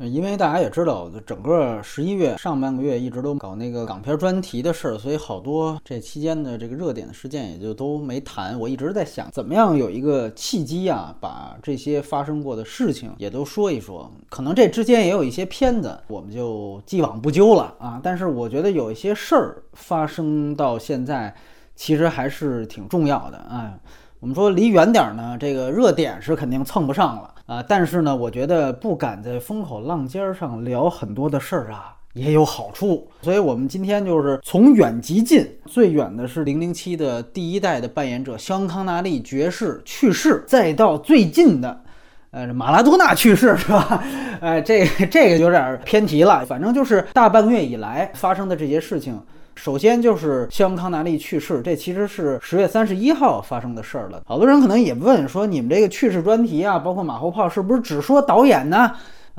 因为大家也知道，整个十一月上半个月一直都搞那个港片专题的事儿，所以好多这期间的这个热点的事件也就都没谈。我一直在想，怎么样有一个契机啊，把这些发生过的事情也都说一说。可能这之间也有一些片子，我们就既往不咎了啊。但是我觉得有一些事儿发生到现在，其实还是挺重要的啊。我们说离远点儿呢，这个热点是肯定蹭不上了啊。但是呢，我觉得不敢在风口浪尖上聊很多的事儿啊，也有好处。所以，我们今天就是从远及近，最远的是零零七的第一代的扮演者肖恩康纳利爵士去世，再到最近的，呃，马拉多纳去世，是吧？哎，这这个有点偏题了。反正就是大半个月以来发生的这些事情。首先就是肖恩康纳利去世，这其实是十月三十一号发生的事儿了。好多人可能也问说，你们这个去世专题啊，包括马后炮，是不是只说导演呢？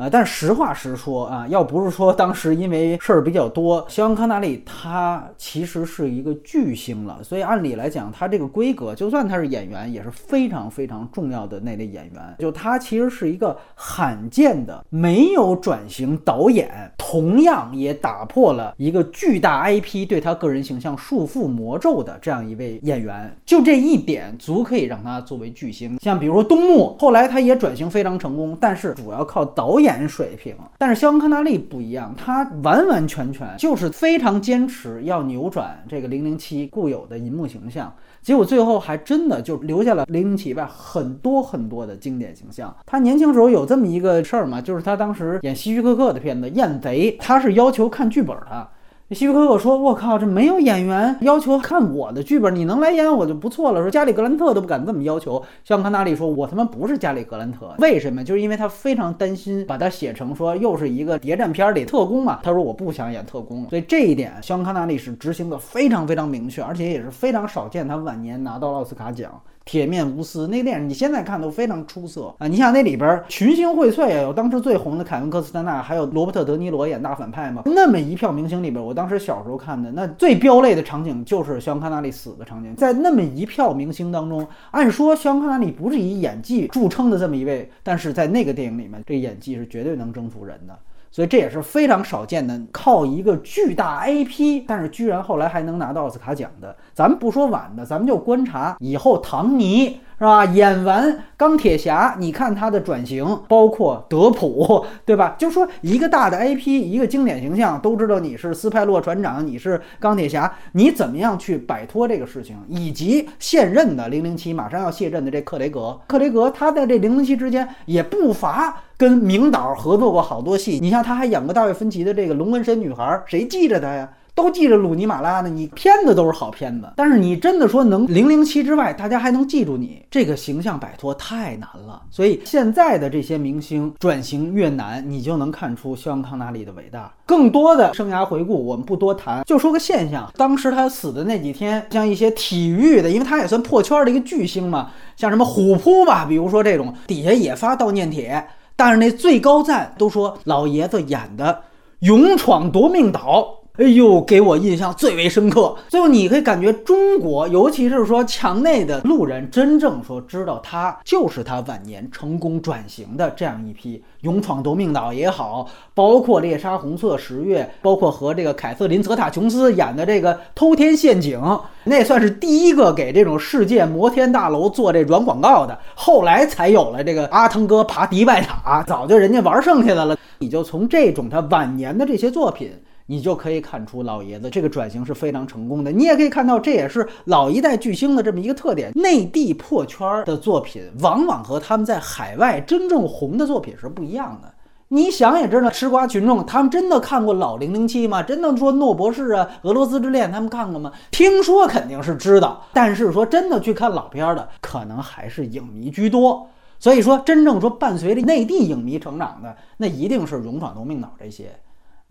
呃，但实话实说啊，要不是说当时因为事儿比较多，肖恩康纳利他其实是一个巨星了，所以按理来讲，他这个规格，就算他是演员，也是非常非常重要的那类演员。就他其实是一个罕见的没有转型导演，同样也打破了一个巨大 IP 对他个人形象束缚魔咒的这样一位演员。就这一点，足可以让他作为巨星。像比如说东木，后来他也转型非常成功，但是主要靠导演。点水平，但是肖恩康纳利不一样，他完完全全就是非常坚持要扭转这个零零七固有的银幕形象，结果最后还真的就留下了零零七以外很多很多的经典形象。他年轻时候有这么一个事儿嘛，就是他当时演希区柯克的片子《艳贼》，他是要求看剧本的。希区柯克说：“我靠，这没有演员要求看我的剧本，你能来演我就不错了。”说加里格兰特都不敢这么要求。肖康纳利说：“我他妈不是加里格兰特，为什么？就是因为他非常担心把他写成说又是一个谍战片里特工嘛。他说我不想演特工，所以这一点肖康纳利是执行的非常非常明确，而且也是非常少见。他晚年拿到奥斯卡奖。”铁面无私那个电影，你现在看都非常出色啊！你像那里边群星荟萃啊，有当时最红的凯文科斯特纳，还有罗伯特德尼罗演大反派嘛。那么一票明星里边，我当时小时候看的那最飙泪的场景就是肖恩康纳利死的场景。在那么一票明星当中，按说肖恩康纳利不是以演技著称的这么一位，但是在那个电影里面，这演技是绝对能征服人的。所以这也是非常少见的，靠一个巨大 IP，但是居然后来还能拿到奥斯卡奖的。咱们不说晚的，咱们就观察以后唐尼。是吧？演完钢铁侠，你看他的转型，包括德普，对吧？就说一个大的 IP，一个经典形象，都知道你是斯派洛船长，你是钢铁侠，你怎么样去摆脱这个事情？以及现任的零零七马上要卸任的这克雷格，克雷格他在这零零七之间也不乏跟名导合作过好多戏。你像他还演过大卫芬奇的这个龙纹身女孩，谁记着他呀？都记着鲁尼马拉呢，你片子都是好片子，但是你真的说能零零七之外，大家还能记住你这个形象摆脱太难了。所以现在的这些明星转型越难，你就能看出肖恩康纳利的伟大。更多的生涯回顾我们不多谈，就说个现象：当时他死的那几天，像一些体育的，因为他也算破圈的一个巨星嘛，像什么虎扑吧，比如说这种底下也发悼念帖，但是那最高赞都说老爷子演的《勇闯夺命岛》。哎呦，给我印象最为深刻。最后你可以感觉中国，尤其是说墙内的路人，真正说知道他就是他晚年。成功转型的这样一批勇闯夺命岛也好，包括猎杀红色十月，包括和这个凯瑟琳泽塔琼斯演。的这个偷天陷阱，那算是第一个给这种世界摩天大楼做这软广告的。后来才有了这个阿汤哥爬迪拜塔，早就人家玩剩下的了。你就从这种他晚年的这些作品。你就可以看出老爷子这个转型是非常成功的。你也可以看到，这也是老一代巨星的这么一个特点。内地破圈的作品，往往和他们在海外真正红的作品是不一样的。你想也知道，吃瓜群众他们真的看过老零零七吗？真的说诺博士啊、俄罗斯之恋他们看过吗？听说肯定是知道，但是说真的去看老片的，可能还是影迷居多。所以说，真正说伴随着内地影迷成长的，那一定是《勇闯夺命岛》这些。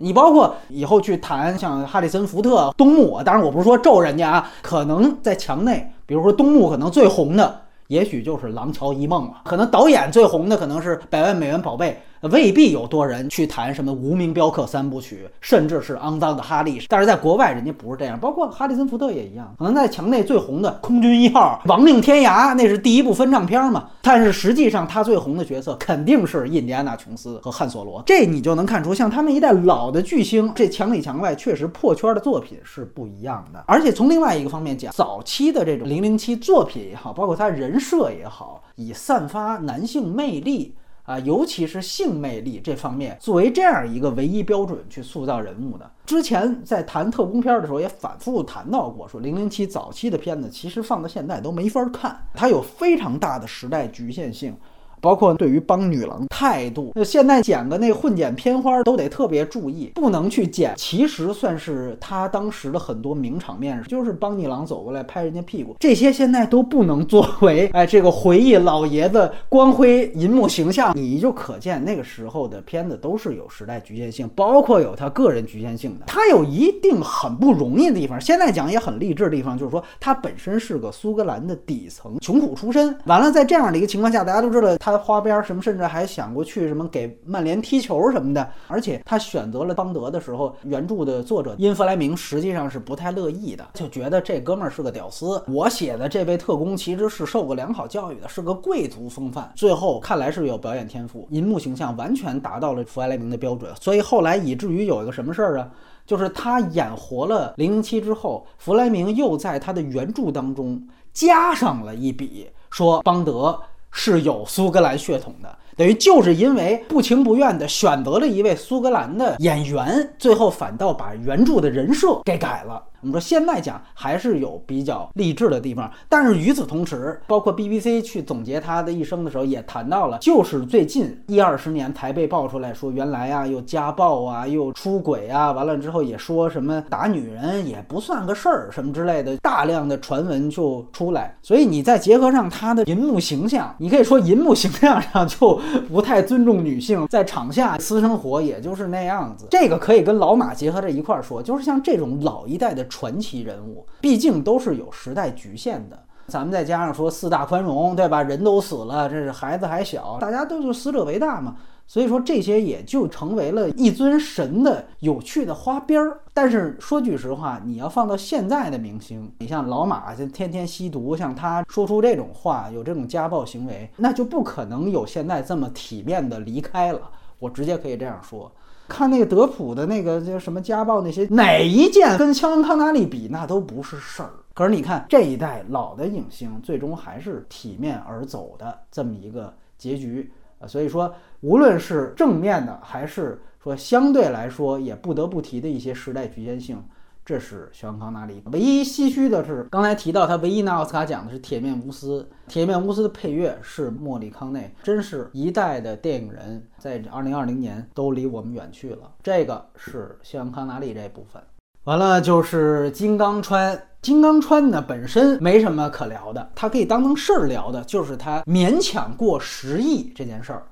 你包括以后去谈像哈里森福特、东木，当然我不是说咒人家啊，可能在墙内，比如说东木可能最红的，也许就是《廊桥遗梦》了。可能导演最红的可能是《百万美元宝贝》，未必有多人去谈什么《无名镖客》三部曲，甚至是肮脏的哈利。但是在国外，人家不是这样，包括哈里森福特也一样。可能在墙内最红的《空军一号》《亡命天涯》，那是第一部分唱片嘛。但是实际上，他最红的角色肯定是印第安纳琼斯和汉索罗。这你就能看出，像他们一代老的巨星，这墙里墙外确实破圈的作品是不一样的。而且从另外一个方面讲，早期的这种零零七作品也好，包括他人设也好，以散发男性魅力。啊，尤其是性魅力这方面，作为这样一个唯一标准去塑造人物的。之前在谈特工片的时候，也反复谈到过，说零零七早期的片子其实放到现在都没法看，它有非常大的时代局限性。包括对于帮女郎态度，那现在剪个那混剪片花都得特别注意，不能去剪。其实算是他当时的很多名场面，就是帮女郎走过来拍人家屁股，这些现在都不能作为 哎这个回忆老爷子光辉银幕形象。你就可见那个时候的片子都是有时代局限性，包括有他个人局限性的。他有一定很不容易的地方，现在讲也很励志的地方，就是说他本身是个苏格兰的底层穷苦出身，完了在这样的一个情况下，大家都知道他。他花边什么，甚至还想过去什么给曼联踢球什么的。而且他选择了邦德的时候，原著的作者因弗莱明实际上是不太乐意的，就觉得这哥们儿是个屌丝。我写的这位特工其实是受过良好教育的，是个贵族风范。最后看来是有表演天赋，银幕形象完全达到了弗莱明的标准。所以后来以至于有一个什么事儿啊，就是他演活了零零七之后，弗莱明又在他的原著当中加上了一笔，说邦德。是有苏格兰血统的。等于就是因为不情不愿地选择了一位苏格兰的演员，最后反倒把原著的人设给改了。我们说现在讲还是有比较励志的地方，但是与此同时，包括 BBC 去总结他的一生的时候也谈到了，就是最近一二十年才被爆出来说，原来啊又家暴啊又出轨啊，完了之后也说什么打女人也不算个事儿什么之类的，大量的传闻就出来。所以你再结合上他的银幕形象，你可以说银幕形象上就。不太尊重女性，在场下私生活也就是那样子。这个可以跟老马结合在一块儿说，就是像这种老一代的传奇人物，毕竟都是有时代局限的。咱们再加上说四大宽容，对吧？人都死了，这是孩子还小，大家都是死者为大嘛。所以说这些也就成为了一尊神的有趣的花边儿。但是说句实话，你要放到现在的明星，你像老马，就天天吸毒，像他说出这种话，有这种家暴行为，那就不可能有现在这么体面的离开了。我直接可以这样说。看那个德普的那个叫什么家暴那些，哪一件跟肖恩康纳利比，那都不是事儿。可是你看这一代老的影星，最终还是体面而走的这么一个结局。啊，所以说，无论是正面的，还是说相对来说也不得不提的一些时代局限性，这是肖恩康纳利。唯一唏嘘的是，刚才提到他唯一拿奥斯卡奖的是《铁面无私》，《铁面无私》的配乐是莫里康内，真是一代的电影人，在二零二零年都离我们远去了。这个是肖恩康纳利这部分。完了就是金刚川。金刚川呢本身没什么可聊的，它可以当成事儿聊的，就是它勉强过十亿这件事儿。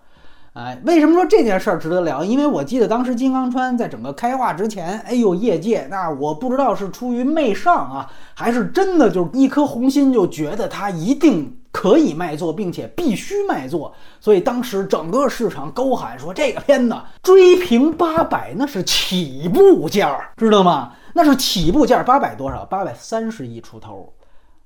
哎，为什么说这件事儿值得聊？因为我记得当时金刚川在整个开化之前，哎呦，业界那我不知道是出于媚上啊，还是真的就是一颗红心，就觉得它一定可以卖座，并且必须卖座，所以当时整个市场高喊说这个片子追平八百那是起步价，知道吗？那是起步价八百多少？八百三十亿出头，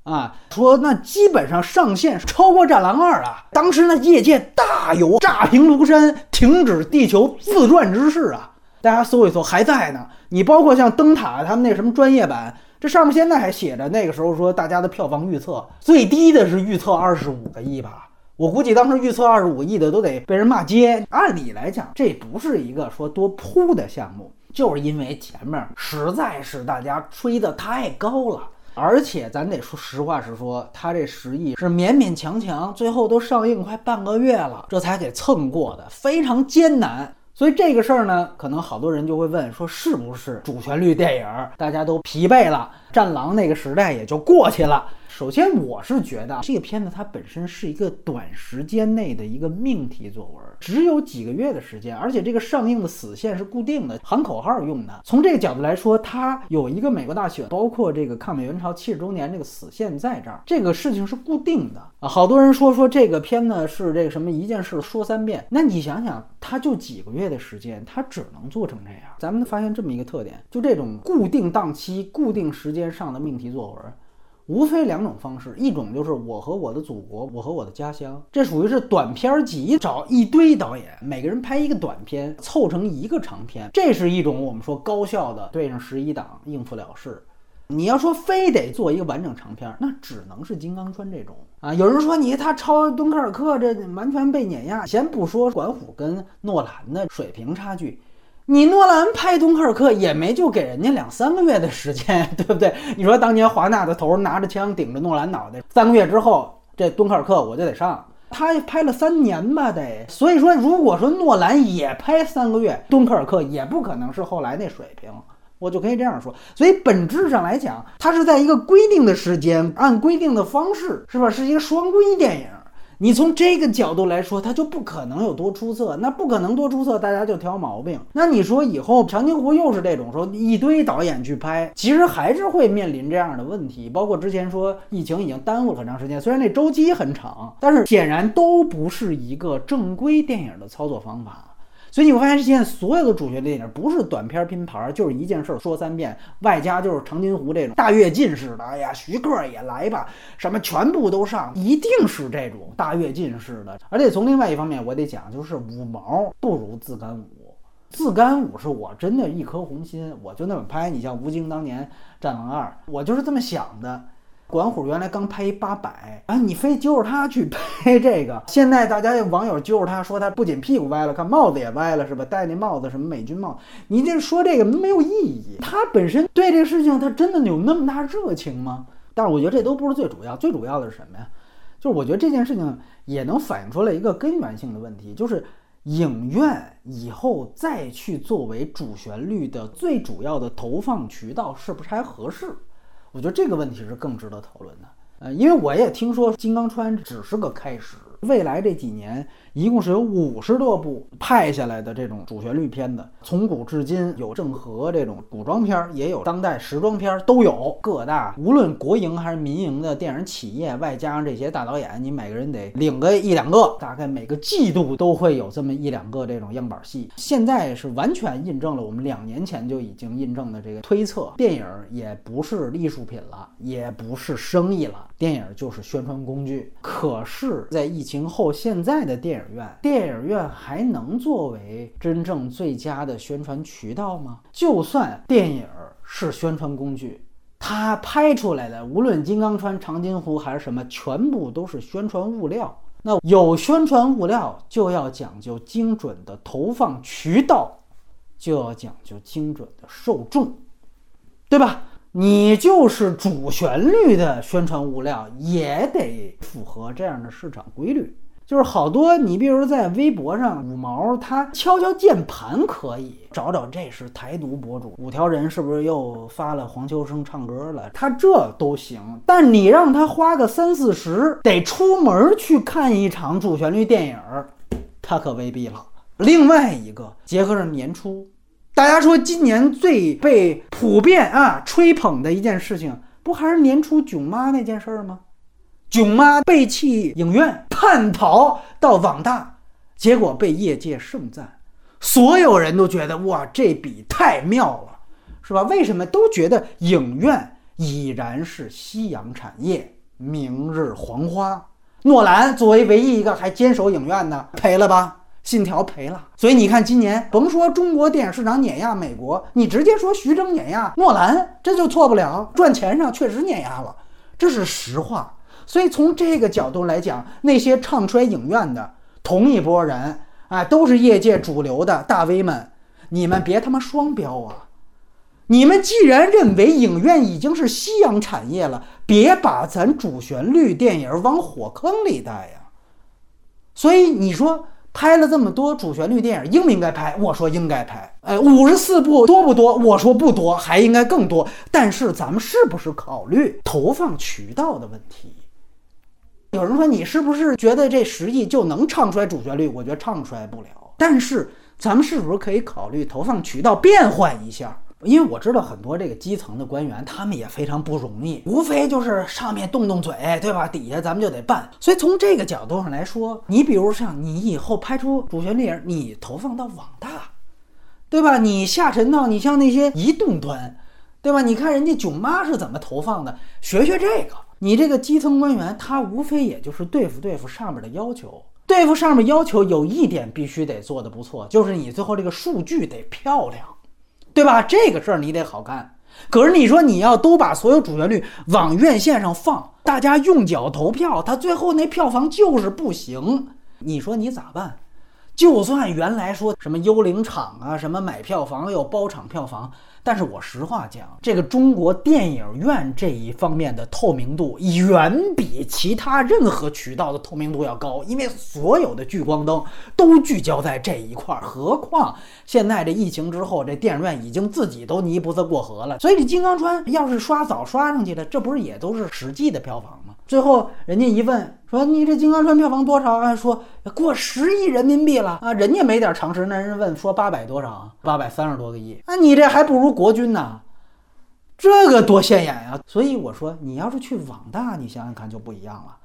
啊，说那基本上上限超过《战狼二》啊！当时那业界大有炸平庐山、停止地球自转之势啊！大家搜一搜，还在呢。你包括像灯塔他们那什么专业版，这上面现在还写着，那个时候说大家的票房预测最低的是预测二十五个亿吧？我估计当时预测二十五亿的都得被人骂街。按理来讲，这不是一个说多扑的项目。就是因为前面实在是大家吹得太高了，而且咱得说实话实说，他这十亿是勉勉强强，最后都上映快半个月了，这才给蹭过的，非常艰难。所以这个事儿呢，可能好多人就会问说，是不是主旋律电影大家都疲惫了？战狼那个时代也就过去了。首先，我是觉得这个片子它本身是一个短时间内的一个命题作文，只有几个月的时间，而且这个上映的死线是固定的，喊口号用的。从这个角度来说，它有一个美国大选，包括这个抗美援朝七十周年这个死线在这儿，这个事情是固定的啊。好多人说说这个片呢是这个什么一件事说三遍，那你想想，它就几个月的时间，它只能做成这样。咱们发现这么一个特点，就这种固定档期、固定时间上的命题作文。无非两种方式，一种就是我和我的祖国，我和我的家乡，这属于是短片集，找一堆导演，每个人拍一个短片，凑成一个长片，这是一种我们说高效的对上十一档应付了事。你要说非得做一个完整长片，那只能是金刚川这种啊。有人说你他抄敦刻尔克，这完全被碾压。先不说管虎跟诺兰的水平差距。你诺兰拍《敦刻尔克》也没就给人家两三个月的时间，对不对？你说当年华纳的头拿着枪顶着诺兰脑袋，三个月之后这《敦刻尔克》我就得上，他拍了三年吧得。所以说，如果说诺兰也拍三个月，《敦刻尔克》也不可能是后来那水平，我就可以这样说。所以本质上来讲，它是在一个规定的时间，按规定的方式，是吧？是一个双规电影。你从这个角度来说，他就不可能有多出色，那不可能多出色，大家就挑毛病。那你说以后长津湖又是这种说一堆导演去拍，其实还是会面临这样的问题。包括之前说疫情已经耽误了很长时间，虽然那周期很长，但是显然都不是一个正规电影的操作方法。所以你会发现，现在所有的主角电影不是短片拼盘，就是一件事说三遍，外加就是长津湖这种大跃进式的。哎呀，徐克也来吧，什么全部都上，一定是这种大跃进式的。而且从另外一方面，我得讲，就是五毛不如自干五，自干五是我真的一颗红心，我就那么拍。你像吴京当年《战狼二》，我就是这么想的。管虎原来刚拍一八百啊，你非揪着他去拍 这个。现在大家网友揪着他说他不仅屁股歪了，看帽子也歪了，是吧？戴那帽子什么美军帽，你这说这个没有意义。他本身对这个事情他真的有那么大热情吗？但是我觉得这都不是最主要，最主要的是什么呀？就是我觉得这件事情也能反映出来一个根源性的问题，就是影院以后再去作为主旋律的最主要的投放渠道是不是还合适？我觉得这个问题是更值得讨论的，呃，因为我也听说金刚川只是个开始，未来这几年。一共是有五十多部派下来的这种主旋律片子，从古至今有郑和这种古装片，也有当代时装片，都有。各大无论国营还是民营的电影企业，外加上这些大导演，你每个人得领个一两个，大概每个季度都会有这么一两个这种样板戏。现在是完全印证了我们两年前就已经印证的这个推测：电影也不是艺术品了，也不是生意了，电影就是宣传工具。可是，在疫情后，现在的电影影院，电影院还能作为真正最佳的宣传渠道吗？就算电影是宣传工具，它拍出来的无论金刚川、长津湖还是什么，全部都是宣传物料。那有宣传物料，就要讲究精准的投放渠道，就要讲究精准的受众，对吧？你就是主旋律的宣传物料，也得符合这样的市场规律。就是好多，你比如在微博上，五毛他敲敲键盘可以找找，这是台独博主五条人是不是又发了黄秋生唱歌了？他这都行，但你让他花个三四十，得出门去看一场主旋律电影，他可未必了。另外一个，结合着年初，大家说今年最被普遍啊吹捧的一件事情，不还是年初囧妈那件事儿吗？囧妈背弃影院，叛逃到网大，结果被业界盛赞，所有人都觉得哇，这笔太妙了，是吧？为什么都觉得影院已然是夕阳产业，明日黄花？诺兰作为唯一一个还坚守影院的，赔了吧？信条赔了。所以你看，今年甭说中国电影市场碾压美国，你直接说徐峥碾压诺兰，这就错不了。赚钱上确实碾压了，这是实话。所以从这个角度来讲，那些唱衰影院的同一波人，啊，都是业界主流的大 V 们，你们别他妈双标啊！你们既然认为影院已经是夕阳产业了，别把咱主旋律电影往火坑里带呀！所以你说拍了这么多主旋律电影，应不应该拍？我说应该拍。哎，五十四部多不多？我说不多，还应该更多。但是咱们是不是考虑投放渠道的问题？有人说你是不是觉得这十亿就能唱出来主旋律？我觉得唱出来不了。但是咱们是不是可以考虑投放渠道变换一下？因为我知道很多这个基层的官员，他们也非常不容易，无非就是上面动动嘴，对吧？底下咱们就得办。所以从这个角度上来说，你比如像你以后拍出主旋律，你投放到网大，对吧？你下沉到你像那些移动端，对吧？你看人家囧妈是怎么投放的，学学这个。你这个基层官员，他无非也就是对付对付上面的要求，对付上面要求有一点必须得做的不错，就是你最后这个数据得漂亮。对吧？这个事儿你得好干。可是你说你要都把所有主旋律往院线上放，大家用脚投票，他最后那票房就是不行。你说你咋办？就算原来说什么幽灵场啊，什么买票房有包场票房。但是我实话讲，这个中国电影院这一方面的透明度远比其他任何渠道的透明度要高，因为所有的聚光灯都聚焦在这一块儿。何况现在这疫情之后，这电影院已经自己都泥菩萨过河了，所以这《金刚川》要是刷早刷上去的，这不是也都是实际的票房吗？最后人家一问。说你这《金刚川》票房多少啊？说过十亿人民币了啊！人家没点常识，那人问说八百多少？八百三十多个亿。那你这还不如国军呢，这个多现眼呀！所以我说，你要是去网大，你想想看就不一样了。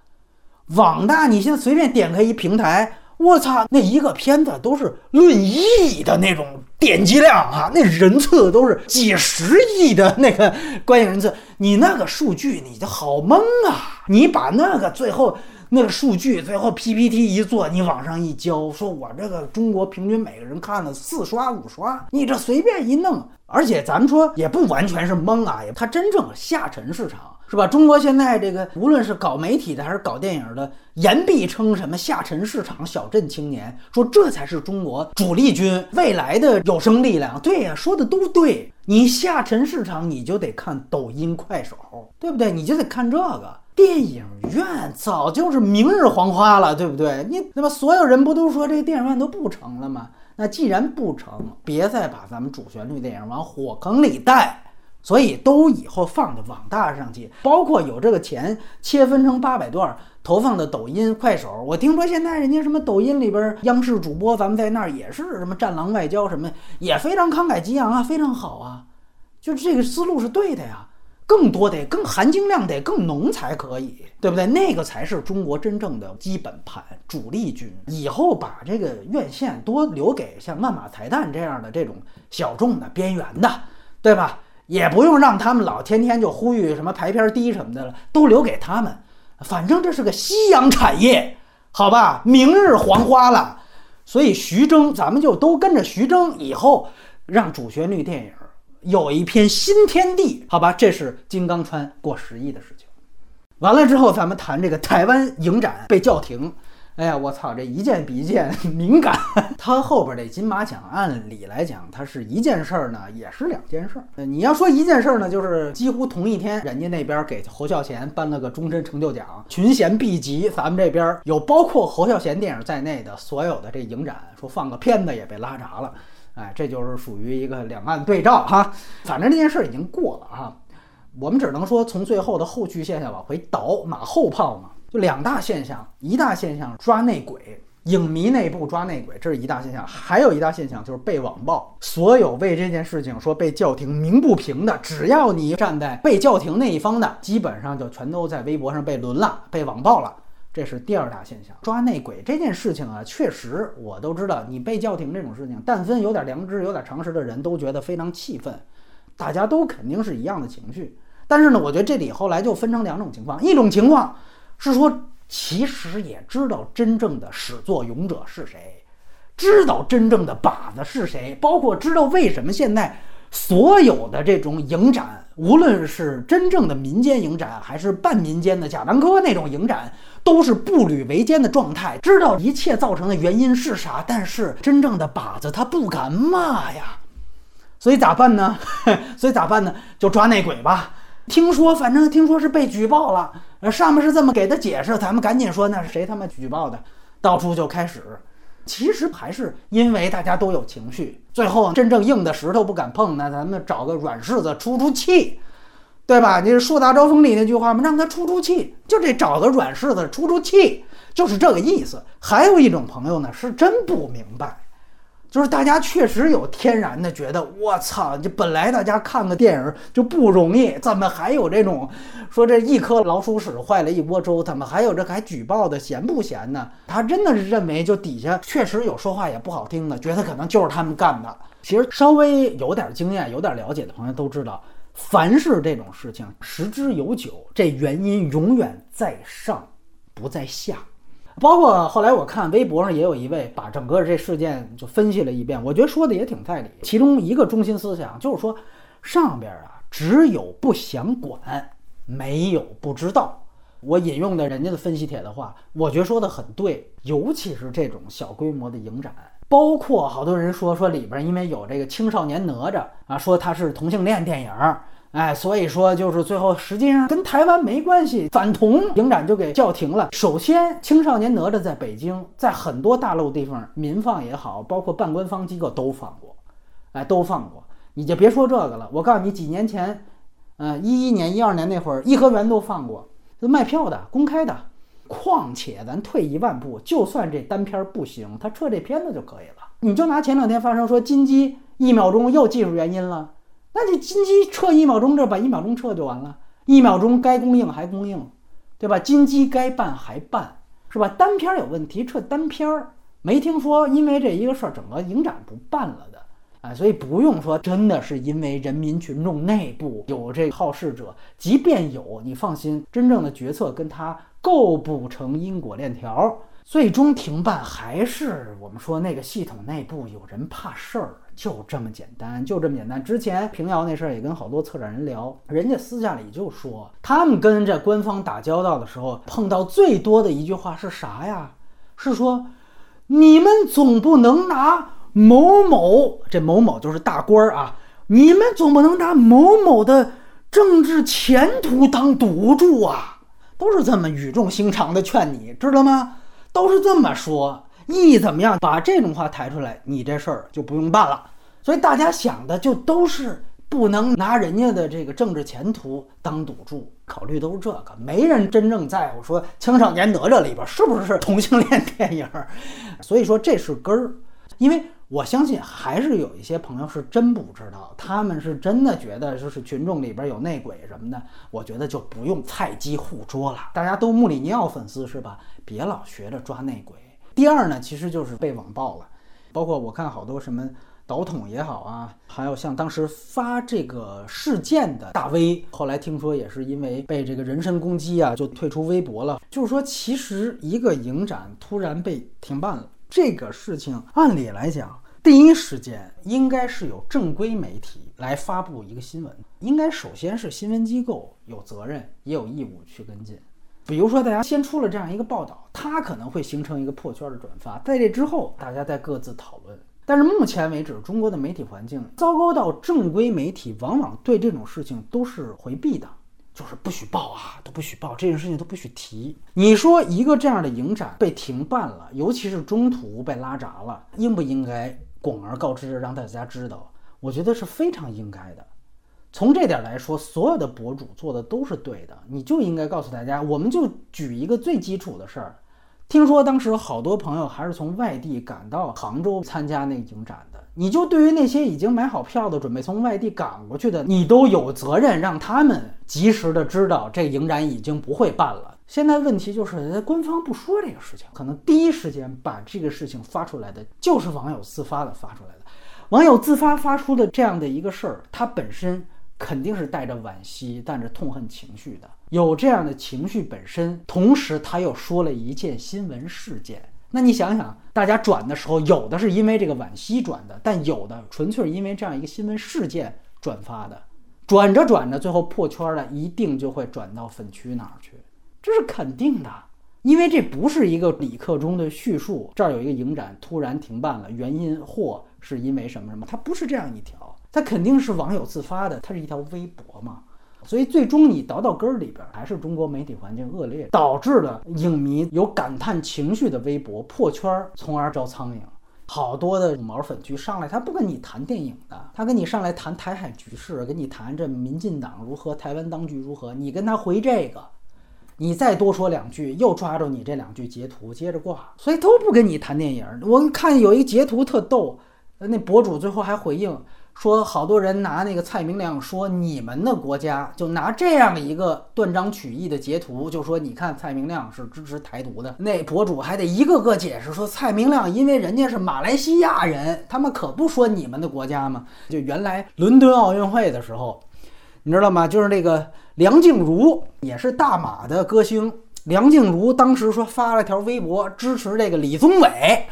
网大，你现在随便点开一平台。我操，那一个片子都是论亿的那种点击量啊，那人次都是几十亿的那个观影人次，你那个数据你就好蒙啊！你把那个最后那个数据最后 PPT 一做，你往上一交，说我这个中国平均每个人看了四刷五刷，你这随便一弄，而且咱们说也不完全是蒙啊，也它真正下沉市场。是吧？中国现在这个无论是搞媒体的还是搞电影的，言必称什么下沉市场、小镇青年，说这才是中国主力军未来的有生力量。对呀，说的都对。你下沉市场，你就得看抖音、快手，对不对？你就得看这个。电影院早就是明日黄花了，对不对？你那么所有人不都说这个电影院都不成了吗？那既然不成，别再把咱们主旋律电影往火坑里带。所以都以后放到网大上去，包括有这个钱切分成八百段投放的抖音、快手。我听说现在人家什么抖音里边央视主播，咱们在那儿也是什么战狼外交什么，也非常慷慨激昂啊，非常好啊。就这个思路是对的呀，更多得更含金量得更浓才可以，对不对？那个才是中国真正的基本盘主力军。以后把这个院线多留给像万马才旦这样的这种小众的、边缘的，对吧？也不用让他们老天天就呼吁什么排片低什么的了，都留给他们，反正这是个夕阳产业，好吧，明日黄花了。所以徐峥，咱们就都跟着徐峥，以后让主旋律电影有一片新天地，好吧？这是金刚川过十亿的事情。完了之后，咱们谈这个台湾影展被叫停。哎呀，我操！这一件比一件 敏感。他后边这金马奖，按理来讲，它是一件事儿呢，也是两件事儿。你要说一件事儿呢，就是几乎同一天，人家那边给侯孝贤颁了个终身成就奖，群贤毕集。咱们这边有包括侯孝贤电影在内的所有的这影展，说放个片子也被拉闸了。哎，这就是属于一个两岸对照哈。反正这件事儿已经过了哈，我们只能说从最后的后续现象往回倒，马后炮嘛。就两大现象，一大现象抓内鬼，影迷内部抓内鬼，这是一大现象；还有一大现象就是被网暴，所有为这件事情说被叫停鸣不平的，只要你站在被叫停那一方的，基本上就全都在微博上被轮了，被网暴了。这是第二大现象，抓内鬼这件事情啊，确实我都知道，你被叫停这种事情，但凡有点良知、有点常识的人都觉得非常气愤，大家都肯定是一样的情绪。但是呢，我觉得这里后来就分成两种情况，一种情况。是说，其实也知道真正的始作俑者是谁，知道真正的靶子是谁，包括知道为什么现在所有的这种影展，无论是真正的民间影展，还是半民间的贾樟柯那种影展，都是步履维艰的状态。知道一切造成的原因是啥，但是真正的靶子他不敢骂呀，所以咋办呢？所以咋办呢？就抓内鬼吧。听说，反正听说是被举报了。呃，上面是这么给的解释，咱们赶紧说那是谁他妈举报的？到处就开始其实还是因为大家都有情绪，最后真正硬的石头不敢碰，那咱们找个软柿子出出气，对吧？你树大招风里那句话嘛？让他出出气，就这找个软柿子出出气，就是这个意思。还有一种朋友呢，是真不明白。就是大家确实有天然的觉得，我操，就本来大家看个电影就不容易，怎么还有这种说这一颗老鼠屎坏了一锅粥，怎么还有这还举报的，闲不闲呢？他真的是认为就底下确实有说话也不好听的，觉得可能就是他们干的。其实稍微有点经验、有点了解的朋友都知道，凡是这种事情，十之有九，这原因永远在上，不在下。包括后来我看微博上也有一位把整个这事件就分析了一遍，我觉得说的也挺在理。其中一个中心思想就是说，上边啊只有不想管，没有不知道。我引用的人家的分析帖的话，我觉得说的很对。尤其是这种小规模的影展，包括好多人说说里边因为有这个青少年哪吒啊，说他是同性恋电影。哎，所以说就是最后实际上跟台湾没关系，反同影展就给叫停了。首先，青少年哪吒在北京，在很多大陆地方民放也好，包括半官方机构都放过，哎，都放过。你就别说这个了，我告诉你，几年前，嗯，一一年、一二年那会儿，颐和园都放过，卖票的，公开的。况且咱退一万步，就算这单片不行，他撤这片子就可以了。你就拿前两天发生说金鸡一秒钟又技术原因了。那你金鸡撤一秒钟，这把一秒钟撤就完了。一秒钟该供应还供应，对吧？金鸡该办还办，是吧？单片有问题撤单片儿，没听说因为这一个事儿整个影展不办了的，哎，所以不用说真的是因为人民群众内部有这个好事者，即便有，你放心，真正的决策跟他构不成因果链条，最终停办还是我们说那个系统内部有人怕事儿。就这么简单，就这么简单。之前平遥那事儿也跟好多策展人聊，人家私下里就说，他们跟这官方打交道的时候，碰到最多的一句话是啥呀？是说，你们总不能拿某某，这某某就是大官儿啊，你们总不能拿某某的政治前途当赌注啊，都是这么语重心长的劝你，知道吗？都是这么说。意怎么样？把这种话抬出来，你这事儿就不用办了。所以大家想的就都是不能拿人家的这个政治前途当赌注，考虑都是这个。没人真正在乎说《青少年哪吒》里边是不是同性恋电影。所以说这是根儿，因为我相信还是有一些朋友是真不知道，他们是真的觉得就是群众里边有内鬼什么的。我觉得就不用菜鸡互捉了，大家都穆里尼奥粉丝是吧？别老学着抓内鬼。第二呢，其实就是被网暴了，包括我看好多什么导筒也好啊，还有像当时发这个事件的大 V，后来听说也是因为被这个人身攻击啊，就退出微博了。就是说，其实一个影展突然被停办了，这个事情按理来讲，第一时间应该是有正规媒体来发布一个新闻，应该首先是新闻机构有责任也有义务去跟进。比如说，大家先出了这样一个报道，它可能会形成一个破圈的转发，在这之后，大家再各自讨论。但是目前为止，中国的媒体环境糟糕到正规媒体往往对这种事情都是回避的，就是不许报啊，都不许报这件事情，都不许提。你说一个这样的影展被停办了，尤其是中途被拉闸了，应不应该广而告之，让大家知道？我觉得是非常应该的。从这点来说，所有的博主做的都是对的。你就应该告诉大家，我们就举一个最基础的事儿。听说当时好多朋友还是从外地赶到杭州参加那影展的。你就对于那些已经买好票的、准备从外地赶过去的，你都有责任让他们及时的知道这影展已经不会办了。现在问题就是，官方不说这个事情，可能第一时间把这个事情发出来的就是网友自发的发出来的。网友自发发出的这样的一个事儿，它本身。肯定是带着惋惜、带着痛恨情绪的，有这样的情绪本身，同时他又说了一件新闻事件。那你想想，大家转的时候，有的是因为这个惋惜转的，但有的纯粹是因为这样一个新闻事件转发的。转着转着，最后破圈了，一定就会转到粉区哪儿去，这是肯定的，因为这不是一个李克中的叙述。这儿有一个影展突然停办了，原因或是因为什么什么，它不是这样一条。它肯定是网友自发的，它是一条微博嘛，所以最终你倒到根儿里边，还是中国媒体环境恶劣，导致了影迷有感叹情绪的微博破圈，从而招苍蝇。好多的五毛粉区上来，他不跟你谈电影的，他跟你上来谈台海局势，跟你谈这民进党如何，台湾当局如何，你跟他回这个，你再多说两句，又抓住你这两句截图接着挂，所以都不跟你谈电影。我看有一截图特逗，那博主最后还回应。说好多人拿那个蔡明亮说你们的国家就拿这样一个断章取义的截图，就说你看蔡明亮是支持台独的。那博主还得一个个解释说蔡明亮因为人家是马来西亚人，他们可不说你们的国家嘛。就原来伦敦奥运会的时候，你知道吗？就是那个梁静茹也是大马的歌星，梁静茹当时说发了条微博支持这个李宗伟。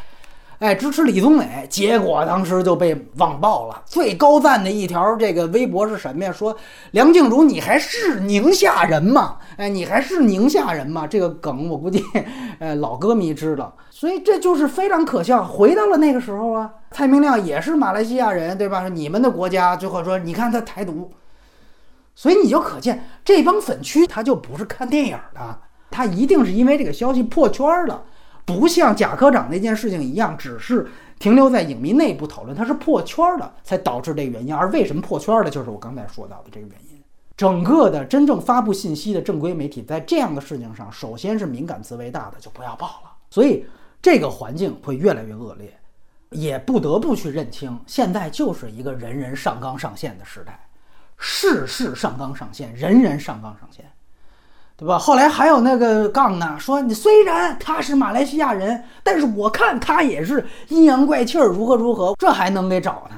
哎，支持李宗伟，结果当时就被网爆了。最高赞的一条这个微博是什么呀？说梁静茹，你还是宁夏人吗？哎，你还是宁夏人吗？这个梗我估计，呃，老歌迷知道。所以这就是非常可笑，回到了那个时候啊。蔡明亮也是马来西亚人，对吧？你们的国家最后说，你看他台独，所以你就可见这帮粉区他就不是看电影的，他一定是因为这个消息破圈了。不像贾科长那件事情一样，只是停留在影迷内部讨论，它是破圈的，才导致这个原因。而为什么破圈的，就是我刚才说到的这个原因。整个的真正发布信息的正规媒体，在这样的事情上，首先是敏感词为大的，就不要报了。所以这个环境会越来越恶劣，也不得不去认清，现在就是一个人人上纲上线的时代，事事上纲上线，人人上纲上线。对吧？后来还有那个杠呢，说你虽然他是马来西亚人，但是我看他也是阴阳怪气儿，如何如何，这还能给找他？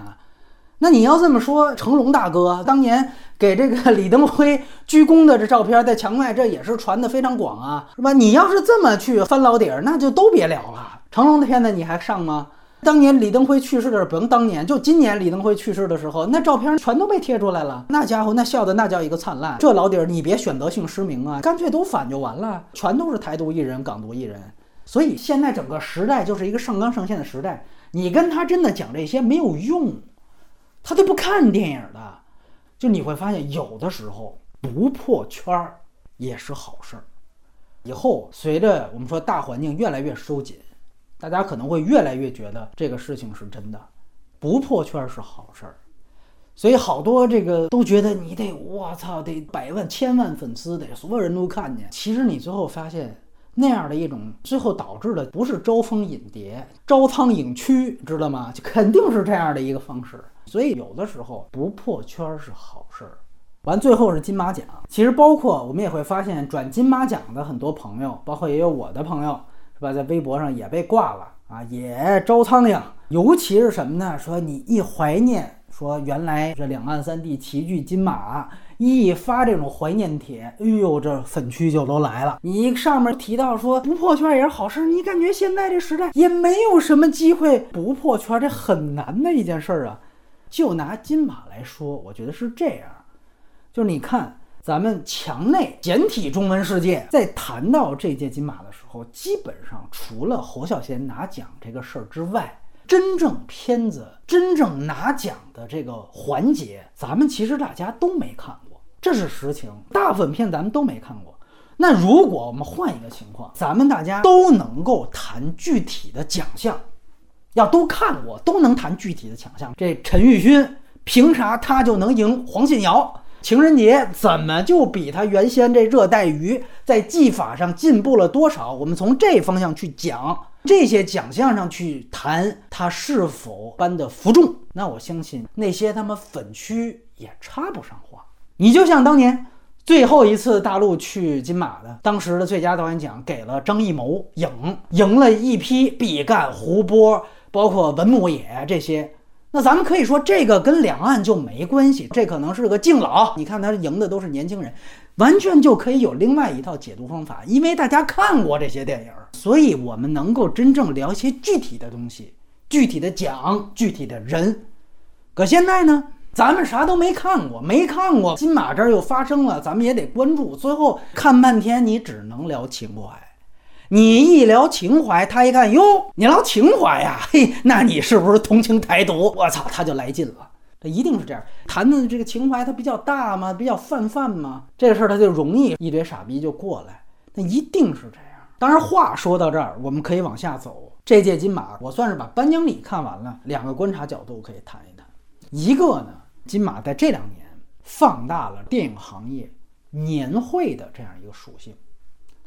那你要这么说，成龙大哥当年给这个李登辉鞠躬的这照片在墙外，这也是传的非常广啊，是吧？你要是这么去翻老底儿，那就都别聊了。成龙的片子你还上吗？当年李登辉去世的时候，不用当年，就今年李登辉去世的时候，那照片全都被贴出来了。那家伙那笑的那叫一个灿烂。这老底儿你别选择性失明啊，干脆都反就完了，全都是台独艺人、港独艺人。所以现在整个时代就是一个上纲上线的时代。你跟他真的讲这些没有用，他都不看电影的。就你会发现，有的时候不破圈儿也是好事儿。以后随着我们说大环境越来越收紧。大家可能会越来越觉得这个事情是真的，不破圈是好事儿，所以好多这个都觉得你得我操得百万千万粉丝得所有人都看见。其实你最后发现那样的一种，最后导致的不是招蜂引蝶、招苍引蛆，知道吗？就肯定是这样的一个方式。所以有的时候不破圈是好事儿。完最后是金马奖，其实包括我们也会发现转金马奖的很多朋友，包括也有我的朋友。是吧？在微博上也被挂了啊，也招苍蝇。尤其是什么呢？说你一怀念，说原来这两岸三地齐聚金马，一发这种怀念帖，哎呦，这粉区就都来了。你上面提到说不破圈也是好事，你感觉现在这时代也没有什么机会不破圈，这很难的一件事儿啊。就拿金马来说，我觉得是这样，就是你看。咱们墙内简体中文世界在谈到这届金马的时候，基本上除了侯孝贤拿奖这个事儿之外，真正片子真正拿奖的这个环节，咱们其实大家都没看过，这是实情。大部分片咱们都没看过。那如果我们换一个情况，咱们大家都能够谈具体的奖项，要都看过，都能谈具体的奖项，这陈玉勋凭啥他就能赢黄信尧？情人节怎么就比他原先这热带鱼在技法上进步了多少？我们从这方向去讲这些奖项上去谈他是否颁的服众，那我相信那些他们粉区也插不上话。你就像当年最后一次大陆去金马的，当时的最佳导演奖给了张艺谋，赢赢了一批毕赣、胡波，包括文牧野这些。那咱们可以说，这个跟两岸就没关系，这可能是个敬老。你看他赢的都是年轻人，完全就可以有另外一套解读方法，因为大家看过这些电影，所以我们能够真正聊一些具体的东西，具体的讲，具体的人。可现在呢，咱们啥都没看过，没看过金马这儿又发生了，咱们也得关注。最后看半天，你只能聊情怀。你一聊情怀，他一看哟，你聊情怀呀，嘿，那你是不是同情台独？我操，他就来劲了。他一定是这样谈的这个情怀，他比较大嘛，比较泛泛嘛，这个事儿他就容易一堆傻逼就过来，那一定是这样。当然，话说到这儿，我们可以往下走。这届金马，我算是把颁奖礼看完了，两个观察角度可以谈一谈。一个呢，金马在这两年放大了电影行业年会的这样一个属性，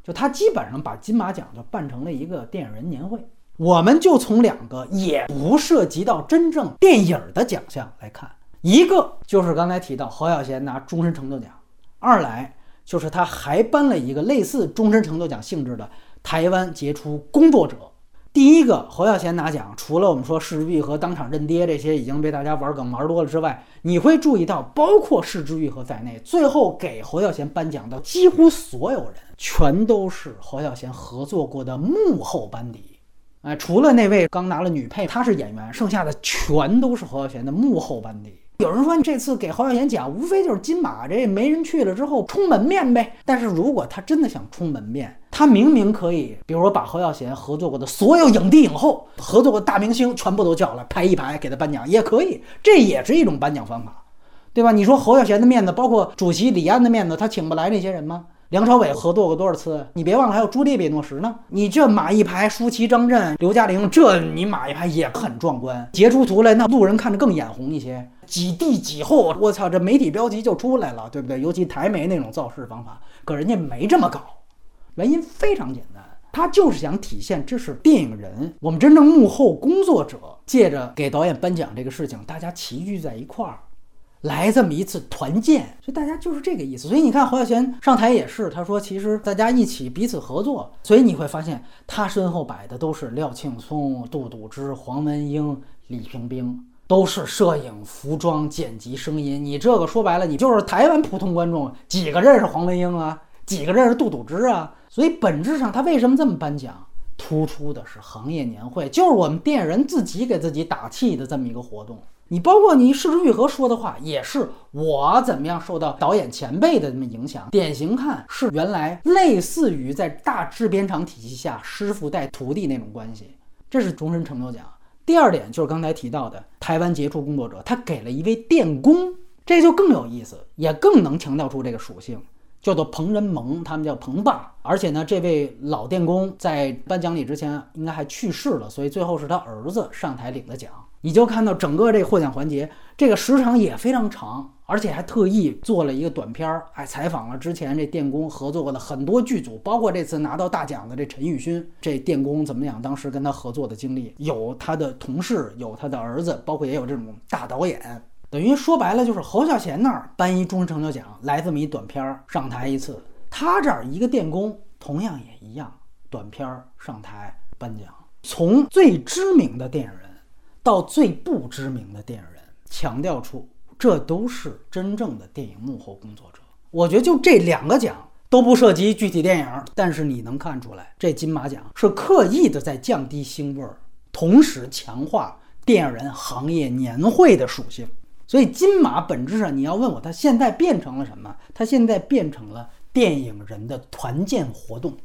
就他基本上把金马奖就办成了一个电影人年会。我们就从两个也不涉及到真正电影的奖项来看，一个就是刚才提到侯孝贤拿终身成就奖，二来就是他还颁了一个类似终身成就奖性质的台湾杰出工作者。第一个侯孝贤拿奖，除了我们说释之愈合当场认爹这些已经被大家玩梗玩多了之外，你会注意到，包括释之愈合在内，最后给侯孝贤颁奖的几乎所有人，全都是侯孝贤合作过的幕后班底。哎，除了那位刚拿了女配，他是演员，剩下的全都是侯孝贤的幕后班底。有人说这次给侯孝贤奖，无非就是金马这没人去了之后充门面呗。但是如果他真的想充门面，他明明可以，比如说把侯孝贤合作过的所有影帝影后、合作过大明星全部都叫来排一排给他颁奖，也可以，这也是一种颁奖方法，对吧？你说侯孝贤的面子，包括主席李安的面子，他请不来那些人吗？梁朝伟合作过多少次？你别忘了还有朱丽叶·诺什呢。你这马一排，舒淇、张震、刘嘉玲，这你马一排也很壮观。截出图来，那路人看着更眼红一些。几地几后，我操，这媒体标题就出来了，对不对？尤其台媒那种造势方法，可人家没这么搞。原因非常简单，他就是想体现这是电影人，我们真正幕后工作者，借着给导演颁奖这个事情，大家齐聚在一块儿。来这么一次团建，所以大家就是这个意思。所以你看侯孝贤上台也是，他说其实大家一起彼此合作，所以你会发现他身后摆的都是廖庆松、杜笃之、黄文英、李平冰，都是摄影、服装、剪辑、声音。你这个说白了，你就是台湾普通观众几个认识黄文英啊？几个认识杜笃之啊？所以本质上他为什么这么颁奖？突出的是行业年会，就是我们电影人自己给自己打气的这么一个活动。你包括你释之愈合说的话，也是我怎么样受到导演前辈的这么影响。典型看是原来类似于在大制片厂体系下师傅带徒弟那种关系，这是终身成就奖。第二点就是刚才提到的台湾杰出工作者，他给了一位电工，这就更有意思，也更能强调出这个属性，叫做彭仁蒙，他们叫彭爸。而且呢，这位老电工在颁奖礼之前应该还去世了，所以最后是他儿子上台领的奖。你就看到整个这获奖环节，这个时长也非常长，而且还特意做了一个短片儿，还采访了之前这电工合作过的很多剧组，包括这次拿到大奖的这陈玉勋，这电工怎么讲？当时跟他合作的经历，有他的同事，有他的儿子，包括也有这种大导演。等于说白了，就是侯孝贤那儿颁一终身成就奖，来这么一短片儿上台一次，他这儿一个电工同样也一样，短片儿上台颁奖，从最知名的电影人。到最不知名的电影人，强调出这都是真正的电影幕后工作者。我觉得就这两个奖都不涉及具体电影，但是你能看出来，这金马奖是刻意的在降低腥味儿，同时强化电影人行业年会的属性。所以金马本质上，你要问我，它现在变成了什么？它现在变成了电影人的团建活动，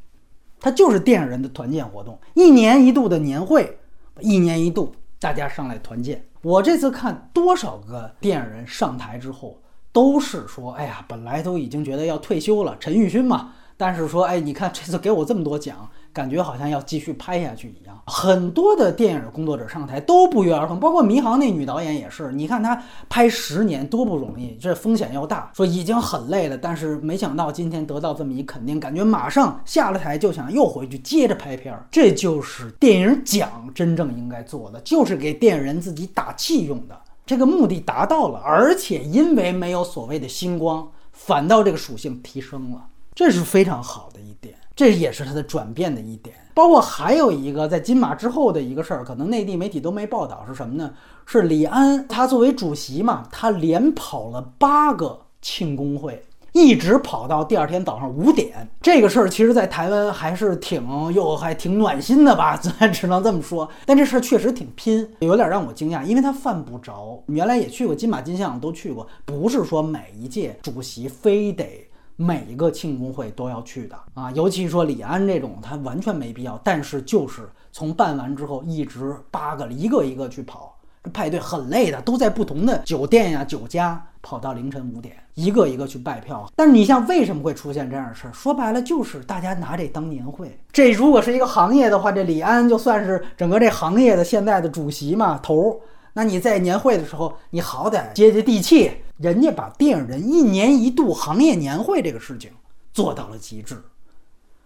它就是电影人的团建活动，一年一度的年会，一年一度。大家上来团建。我这次看多少个电影人上台之后，都是说：“哎呀，本来都已经觉得要退休了，陈玉勋嘛。”但是说：“哎，你看这次给我这么多奖。”感觉好像要继续拍下去一样，很多的电影工作者上台都不约而同，包括《迷航》那女导演也是。你看她拍十年多不容易，这风险又大，说已经很累了，但是没想到今天得到这么一肯定，感觉马上下了台就想又回去接着拍片儿。这就是电影奖真正应该做的，就是给电影人自己打气用的。这个目的达到了，而且因为没有所谓的星光，反倒这个属性提升了，这是非常好的一点。这也是他的转变的一点，包括还有一个在金马之后的一个事儿，可能内地媒体都没报道是什么呢？是李安他作为主席嘛，他连跑了八个庆功会，一直跑到第二天早上五点。这个事儿其实，在台湾还是挺又还挺暖心的吧，咱 只能这么说。但这事儿确实挺拼，有点让我惊讶，因为他犯不着。原来也去过金马金像，都去过，不是说每一届主席非得。每一个庆功会都要去的啊，尤其说李安这种，他完全没必要。但是就是从办完之后，一直八个一个一个去跑，这派对很累的，都在不同的酒店呀、酒家跑到凌晨五点，一个一个去拜票。但是你像为什么会出现这样的事儿？说白了就是大家拿这当年会。这如果是一个行业的话，这李安就算是整个这行业的现在的主席嘛头。那你在年会的时候，你好歹接接地气。人家把电影人一年一度行业年会这个事情做到了极致。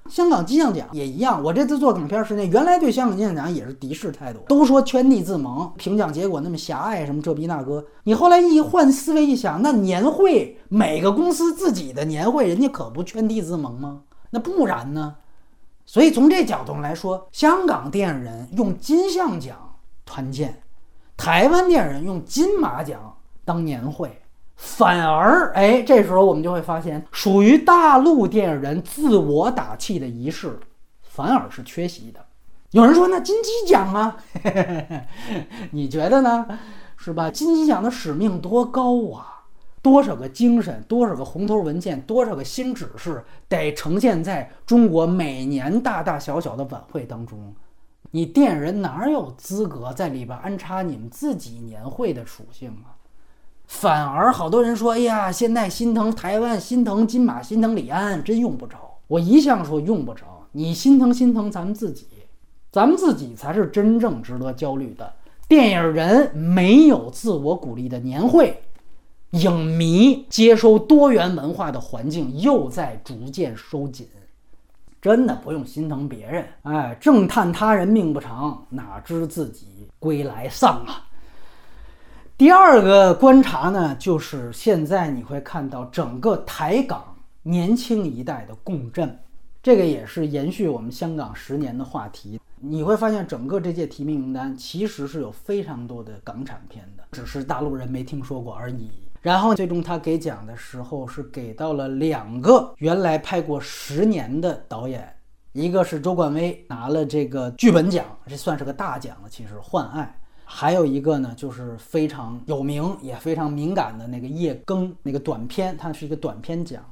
香港金像奖也一样，我这次做港片时间，原来对香港金像奖也是敌视态度，都说圈地自萌，评奖结果那么狭隘，什么这逼那哥。你后来一换思维一想，那年会每个公司自己的年会，人家可不圈地自萌吗？那不然呢？所以从这角度来说，香港电影人用金像奖团建，台湾电影人用金马奖当年会。反而，哎，这时候我们就会发现，属于大陆电影人自我打气的仪式，反而是缺席的。有人说，那金鸡奖啊，你觉得呢？是吧？金鸡奖的使命多高啊！多少个精神，多少个红头文件，多少个新指示，得呈现在中国每年大大小小的晚会当中。你电影人哪有资格在里边安插你们自己年会的属性啊？反而好多人说：“哎呀，现在心疼台湾，心疼金马，心疼李安，真用不着。”我一向说用不着。你心疼心疼咱们自己，咱们自己才是真正值得焦虑的。电影人没有自我鼓励的年会，影迷接收多元文化的环境又在逐渐收紧。真的不用心疼别人，哎，正叹他人命不长，哪知自己归来丧啊！第二个观察呢，就是现在你会看到整个台港年轻一代的共振，这个也是延续我们香港十年的话题。你会发现整个这届提名名单其实是有非常多的港产片的，只是大陆人没听说过而已。然后最终他给奖的时候是给到了两个原来拍过十年的导演，一个是周冠威拿了这个剧本奖，这算是个大奖了。其实《换爱》。还有一个呢，就是非常有名也非常敏感的那个叶更那个短片，它是一个短片奖。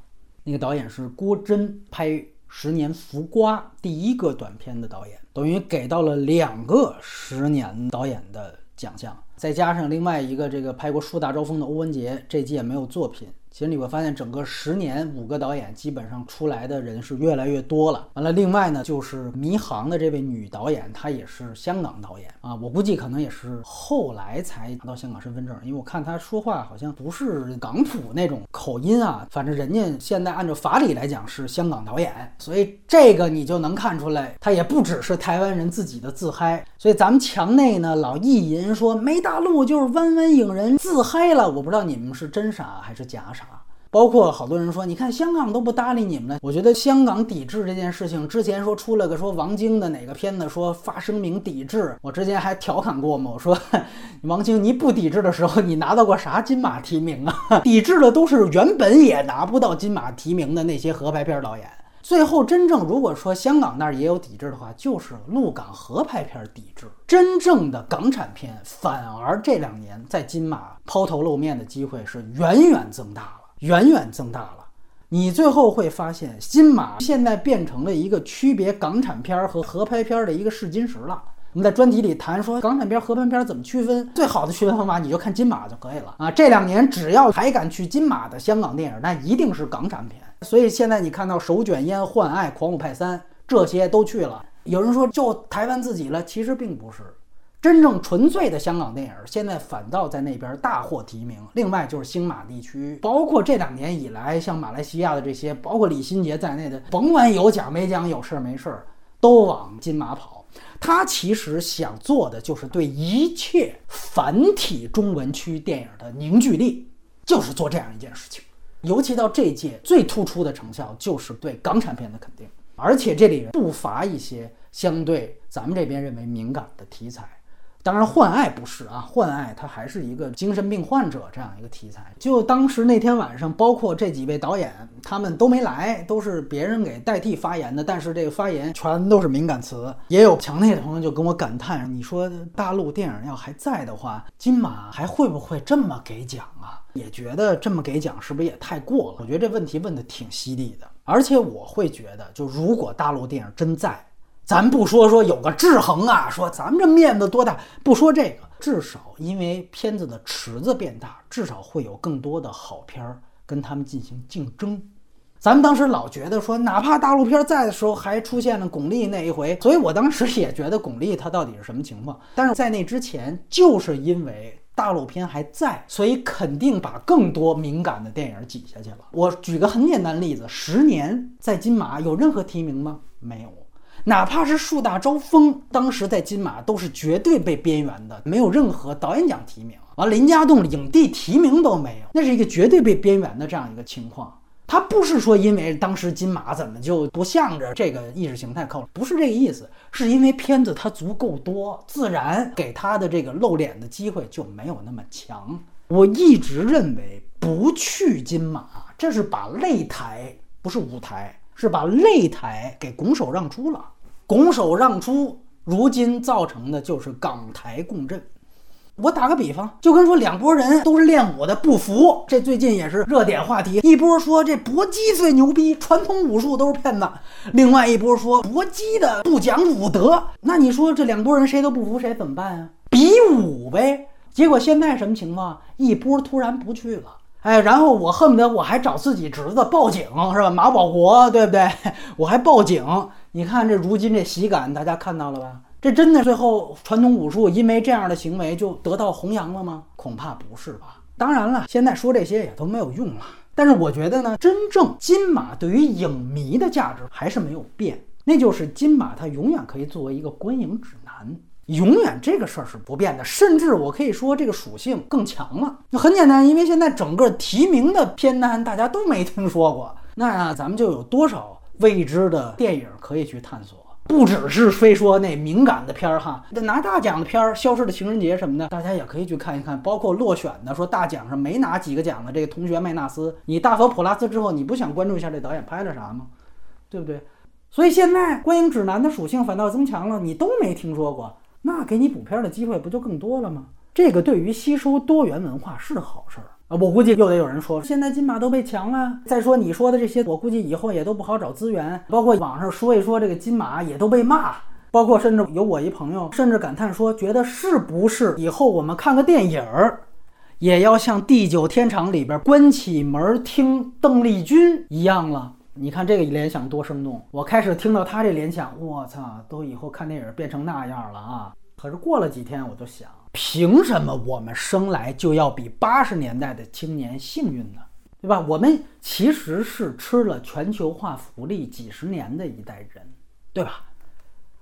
那个导演是郭真，拍《十年浮瓜》第一个短片的导演，等于给到了两个十年导演的奖项，再加上另外一个这个拍过《树大招风》的欧文杰，这届没有作品。其实你会发现，整个十年五个导演基本上出来的人是越来越多了。完了，另外呢，就是《迷航》的这位女导演，她也是香港导演啊。我估计可能也是后来才拿到香港身份证，因为我看她说话好像不是港普那种口音啊。反正人家现在按照法理来讲是香港导演，所以这个你就能看出来，她也不只是台湾人自己的自嗨。所以咱们墙内呢老意淫说没大陆就是弯弯影人自嗨了，我不知道你们是真傻还是假傻。包括好多人说，你看香港都不搭理你们了。我觉得香港抵制这件事情，之前说出了个说王晶的哪个片子说发声明抵制，我之前还调侃过嘛，我说王晶你不抵制的时候，你拿到过啥金马提名啊？抵制的都是原本也拿不到金马提名的那些合拍片导演。最后真正如果说香港那儿也有抵制的话，就是陆港合拍片抵制。真正的港产片反而这两年在金马抛头露面的机会是远远增大了。远远增大了，你最后会发现，金马现在变成了一个区别港产片和合拍片的一个试金石了。我们在专题里谈说，港产片、合拍片怎么区分？最好的区分方法，你就看金马就可以了啊！这两年只要还敢去金马的香港电影，那一定是港产片。所以现在你看到《手卷烟》《换爱》《狂舞派三》这些都去了。有人说就台湾自己了，其实并不是。真正纯粹的香港电影，现在反倒在那边大获提名。另外就是星马地区，包括这两年以来，像马来西亚的这些，包括李心洁在内的，甭管有奖没奖，有事儿没事儿，都往金马跑。他其实想做的就是对一切繁体中文区电影的凝聚力，就是做这样一件事情。尤其到这届最突出的成效，就是对港产片的肯定。而且这里不乏一些相对咱们这边认为敏感的题材。当然，幻爱不是啊，幻爱它还是一个精神病患者这样一个题材。就当时那天晚上，包括这几位导演，他们都没来，都是别人给代替发言的。但是这个发言全都是敏感词，也有墙内的朋友就跟我感叹：“你说大陆电影要还在的话，金马还会不会这么给奖啊？”也觉得这么给奖是不是也太过了？我觉得这问题问的挺犀利的，而且我会觉得，就如果大陆电影真在。咱不说说有个制衡啊，说咱们这面子多大，不说这个，至少因为片子的池子变大，至少会有更多的好片儿跟他们进行竞争。咱们当时老觉得说，哪怕大陆片在的时候，还出现了巩俐那一回，所以我当时也觉得巩俐她到底是什么情况。但是在那之前，就是因为大陆片还在，所以肯定把更多敏感的电影挤下去了。我举个很简单的例子，《十年》在金马有任何提名吗？没有。哪怕是树大招风，当时在金马都是绝对被边缘的，没有任何导演奖提名。完，林家栋影帝提名都没有，那是一个绝对被边缘的这样一个情况。他不是说因为当时金马怎么就不向着这个意识形态靠拢，不是这个意思，是因为片子它足够多，自然给他的这个露脸的机会就没有那么强。我一直认为不去金马，这是把擂台不是舞台，是把擂台给拱手让出了，拱手让出，如今造成的就是港台共振。我打个比方，就跟说两拨人都是练武的，不服。这最近也是热点话题。一波说这搏击最牛逼，传统武术都是骗子；另外一波说搏击的不讲武德。那你说这两拨人谁都不服，谁怎么办啊？比武呗。结果现在什么情况？一波突然不去了，哎，然后我恨不得我还找自己侄子报警，是吧？马保国，对不对？我还报警。你看这如今这喜感，大家看到了吧？这真的最后传统武术因为这样的行为就得到弘扬了吗？恐怕不是吧。当然了，现在说这些也都没有用了。但是我觉得呢，真正金马对于影迷的价值还是没有变，那就是金马它永远可以作为一个观影指南，永远这个事儿是不变的。甚至我可以说这个属性更强了。那很简单，因为现在整个提名的片单大家都没听说过，那咱们就有多少未知的电影可以去探索。不只是非说那敏感的片儿哈，那拿大奖的片儿，《消失的情人节》什么的，大家也可以去看一看。包括落选的，说大奖上没拿几个奖的这个《同学麦纳斯》，你大佛普拉斯之后，你不想关注一下这导演拍了啥吗？对不对？所以现在观影指南的属性反倒增强了，你都没听说过，那给你补片的机会不就更多了吗？这个对于吸收多元文化是好事儿。啊，我估计又得有人说，现在金马都被强了。再说你说的这些，我估计以后也都不好找资源。包括网上说一说这个金马也都被骂，包括甚至有我一朋友甚至感叹说，觉得是不是以后我们看个电影儿，也要像《地久天长》里边关起门听邓丽君一样了？你看这个联想多生动！我开始听到他这联想，我操，都以后看电影变成那样了啊！可是过了几天，我就想。凭什么我们生来就要比八十年代的青年幸运呢？对吧？我们其实是吃了全球化福利几十年的一代人，对吧？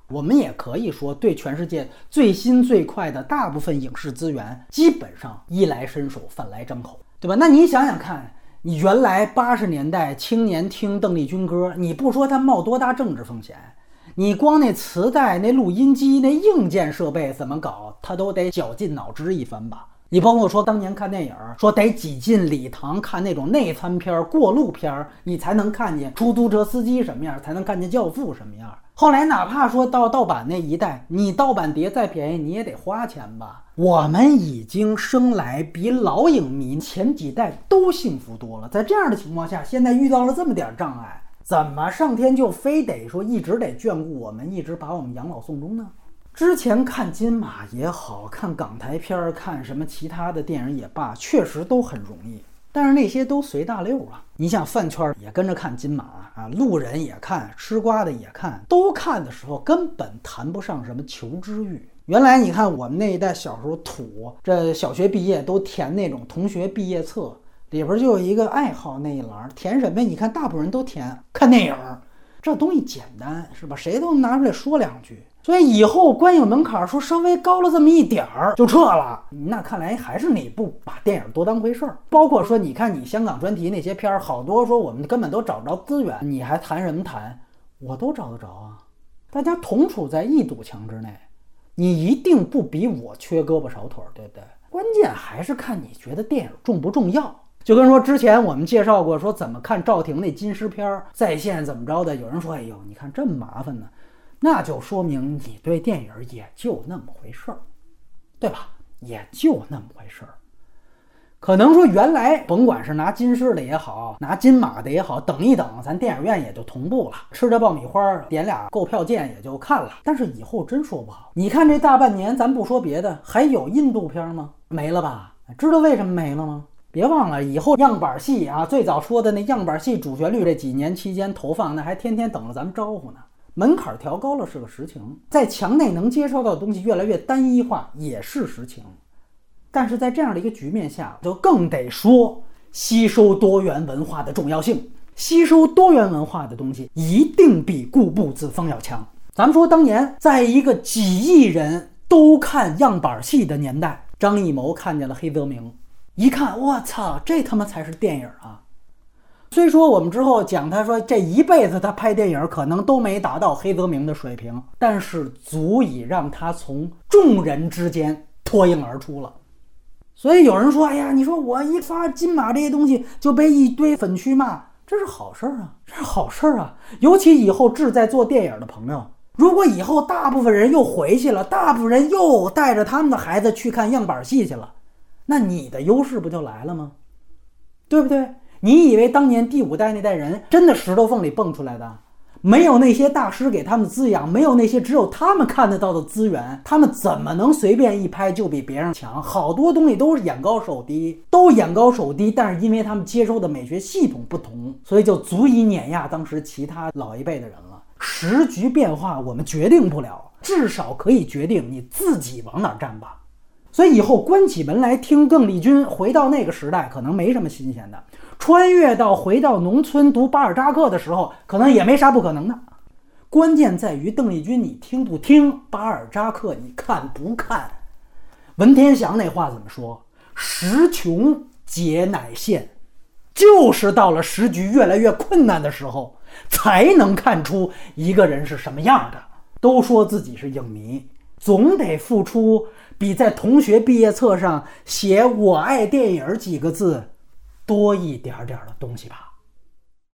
我们也可以说，对全世界最新最快的大部分影视资源，基本上衣来伸手，饭来张口，对吧？那你想想看，你原来八十年代青年听邓丽君歌，你不说他冒多大政治风险？你光那磁带、那录音机、那硬件设备怎么搞，他都得绞尽脑汁一番吧？你包括说当年看电影，说得挤进礼堂看那种内参片、过路片，你才能看见出租车司机什么样，才能看见教父什么样。后来哪怕说到盗版那一代，你盗版碟再便宜，你也得花钱吧？我们已经生来比老影迷前几代都幸福多了，在这样的情况下，现在遇到了这么点障碍。怎么上天就非得说一直得眷顾我们，一直把我们养老送终呢？之前看金马也好看港台片儿，看什么其他的电影也罢，确实都很容易。但是那些都随大溜啊。你像饭圈也跟着看金马啊，路人也看，吃瓜的也看，都看的时候根本谈不上什么求知欲。原来你看我们那一代小时候土，这小学毕业都填那种同学毕业册。里边就有一个爱好那一栏，填什么？你看，大部分人都填看电影，这东西简单是吧？谁都拿出来说两句。所以以后观影门槛说稍微高了这么一点儿就撤了，那看来还是你不把电影多当回事儿。包括说，你看你香港专题那些片儿，好多说我们根本都找不着资源，你还谈什么谈？我都找得着啊！大家同处在一堵墙之内，你一定不比我缺胳膊少腿，对不对？关键还是看你觉得电影重不重要。就跟说之前我们介绍过，说怎么看赵婷那金狮片儿在线怎么着的，有人说，哎呦，你看这么麻烦呢，那就说明你对电影也就那么回事儿，对吧？也就那么回事儿。可能说原来甭管是拿金狮的也好，拿金马的也好，等一等，咱电影院也就同步了，吃着爆米花点俩购票键也就看了。但是以后真说不好，你看这大半年，咱不说别的，还有印度片吗？没了吧？知道为什么没了吗？别忘了，以后样板戏啊，最早说的那样板戏主旋律，这几年期间投放，那还天天等着咱们招呼呢。门槛调高了是个实情，在墙内能接收到的东西越来越单一化也是实情。但是在这样的一个局面下，就更得说吸收多元文化的重要性。吸收多元文化的东西，一定比固步自封要强。咱们说，当年在一个几亿人都看样板戏的年代，张艺谋看见了黑泽明，一看，我操，这他妈才是电影啊！虽说我们之后讲，他说这一辈子他拍电影可能都没达到黑泽明的水平，但是足以让他从众人之间脱颖而出了。所以有人说：“哎呀，你说我一发金马这些东西就被一堆粉区骂，这是好事儿啊，这是好事儿啊！尤其以后志在做电影的朋友，如果以后大部分人又回去了，大部分人又带着他们的孩子去看样板戏去了，那你的优势不就来了吗？对不对？你以为当年第五代那代人真的石头缝里蹦出来的？”没有那些大师给他们滋养，没有那些只有他们看得到的资源，他们怎么能随便一拍就比别人强？好多东西都是眼高手低，都眼高手低，但是因为他们接收的美学系统不同，所以就足以碾压当时其他老一辈的人了。时局变化，我们决定不了，至少可以决定你自己往哪站吧。所以以后关起门来听邓丽君，回到那个时代，可能没什么新鲜的。穿越到回到农村读巴尔扎克的时候，可能也没啥不可能的。关键在于邓丽君，你听不听？巴尔扎克，你看不看？文天祥那话怎么说？时穷节乃现，就是到了时局越来越困难的时候，才能看出一个人是什么样的。都说自己是影迷，总得付出比在同学毕业册上写“我爱电影”几个字。多一点点的东西吧。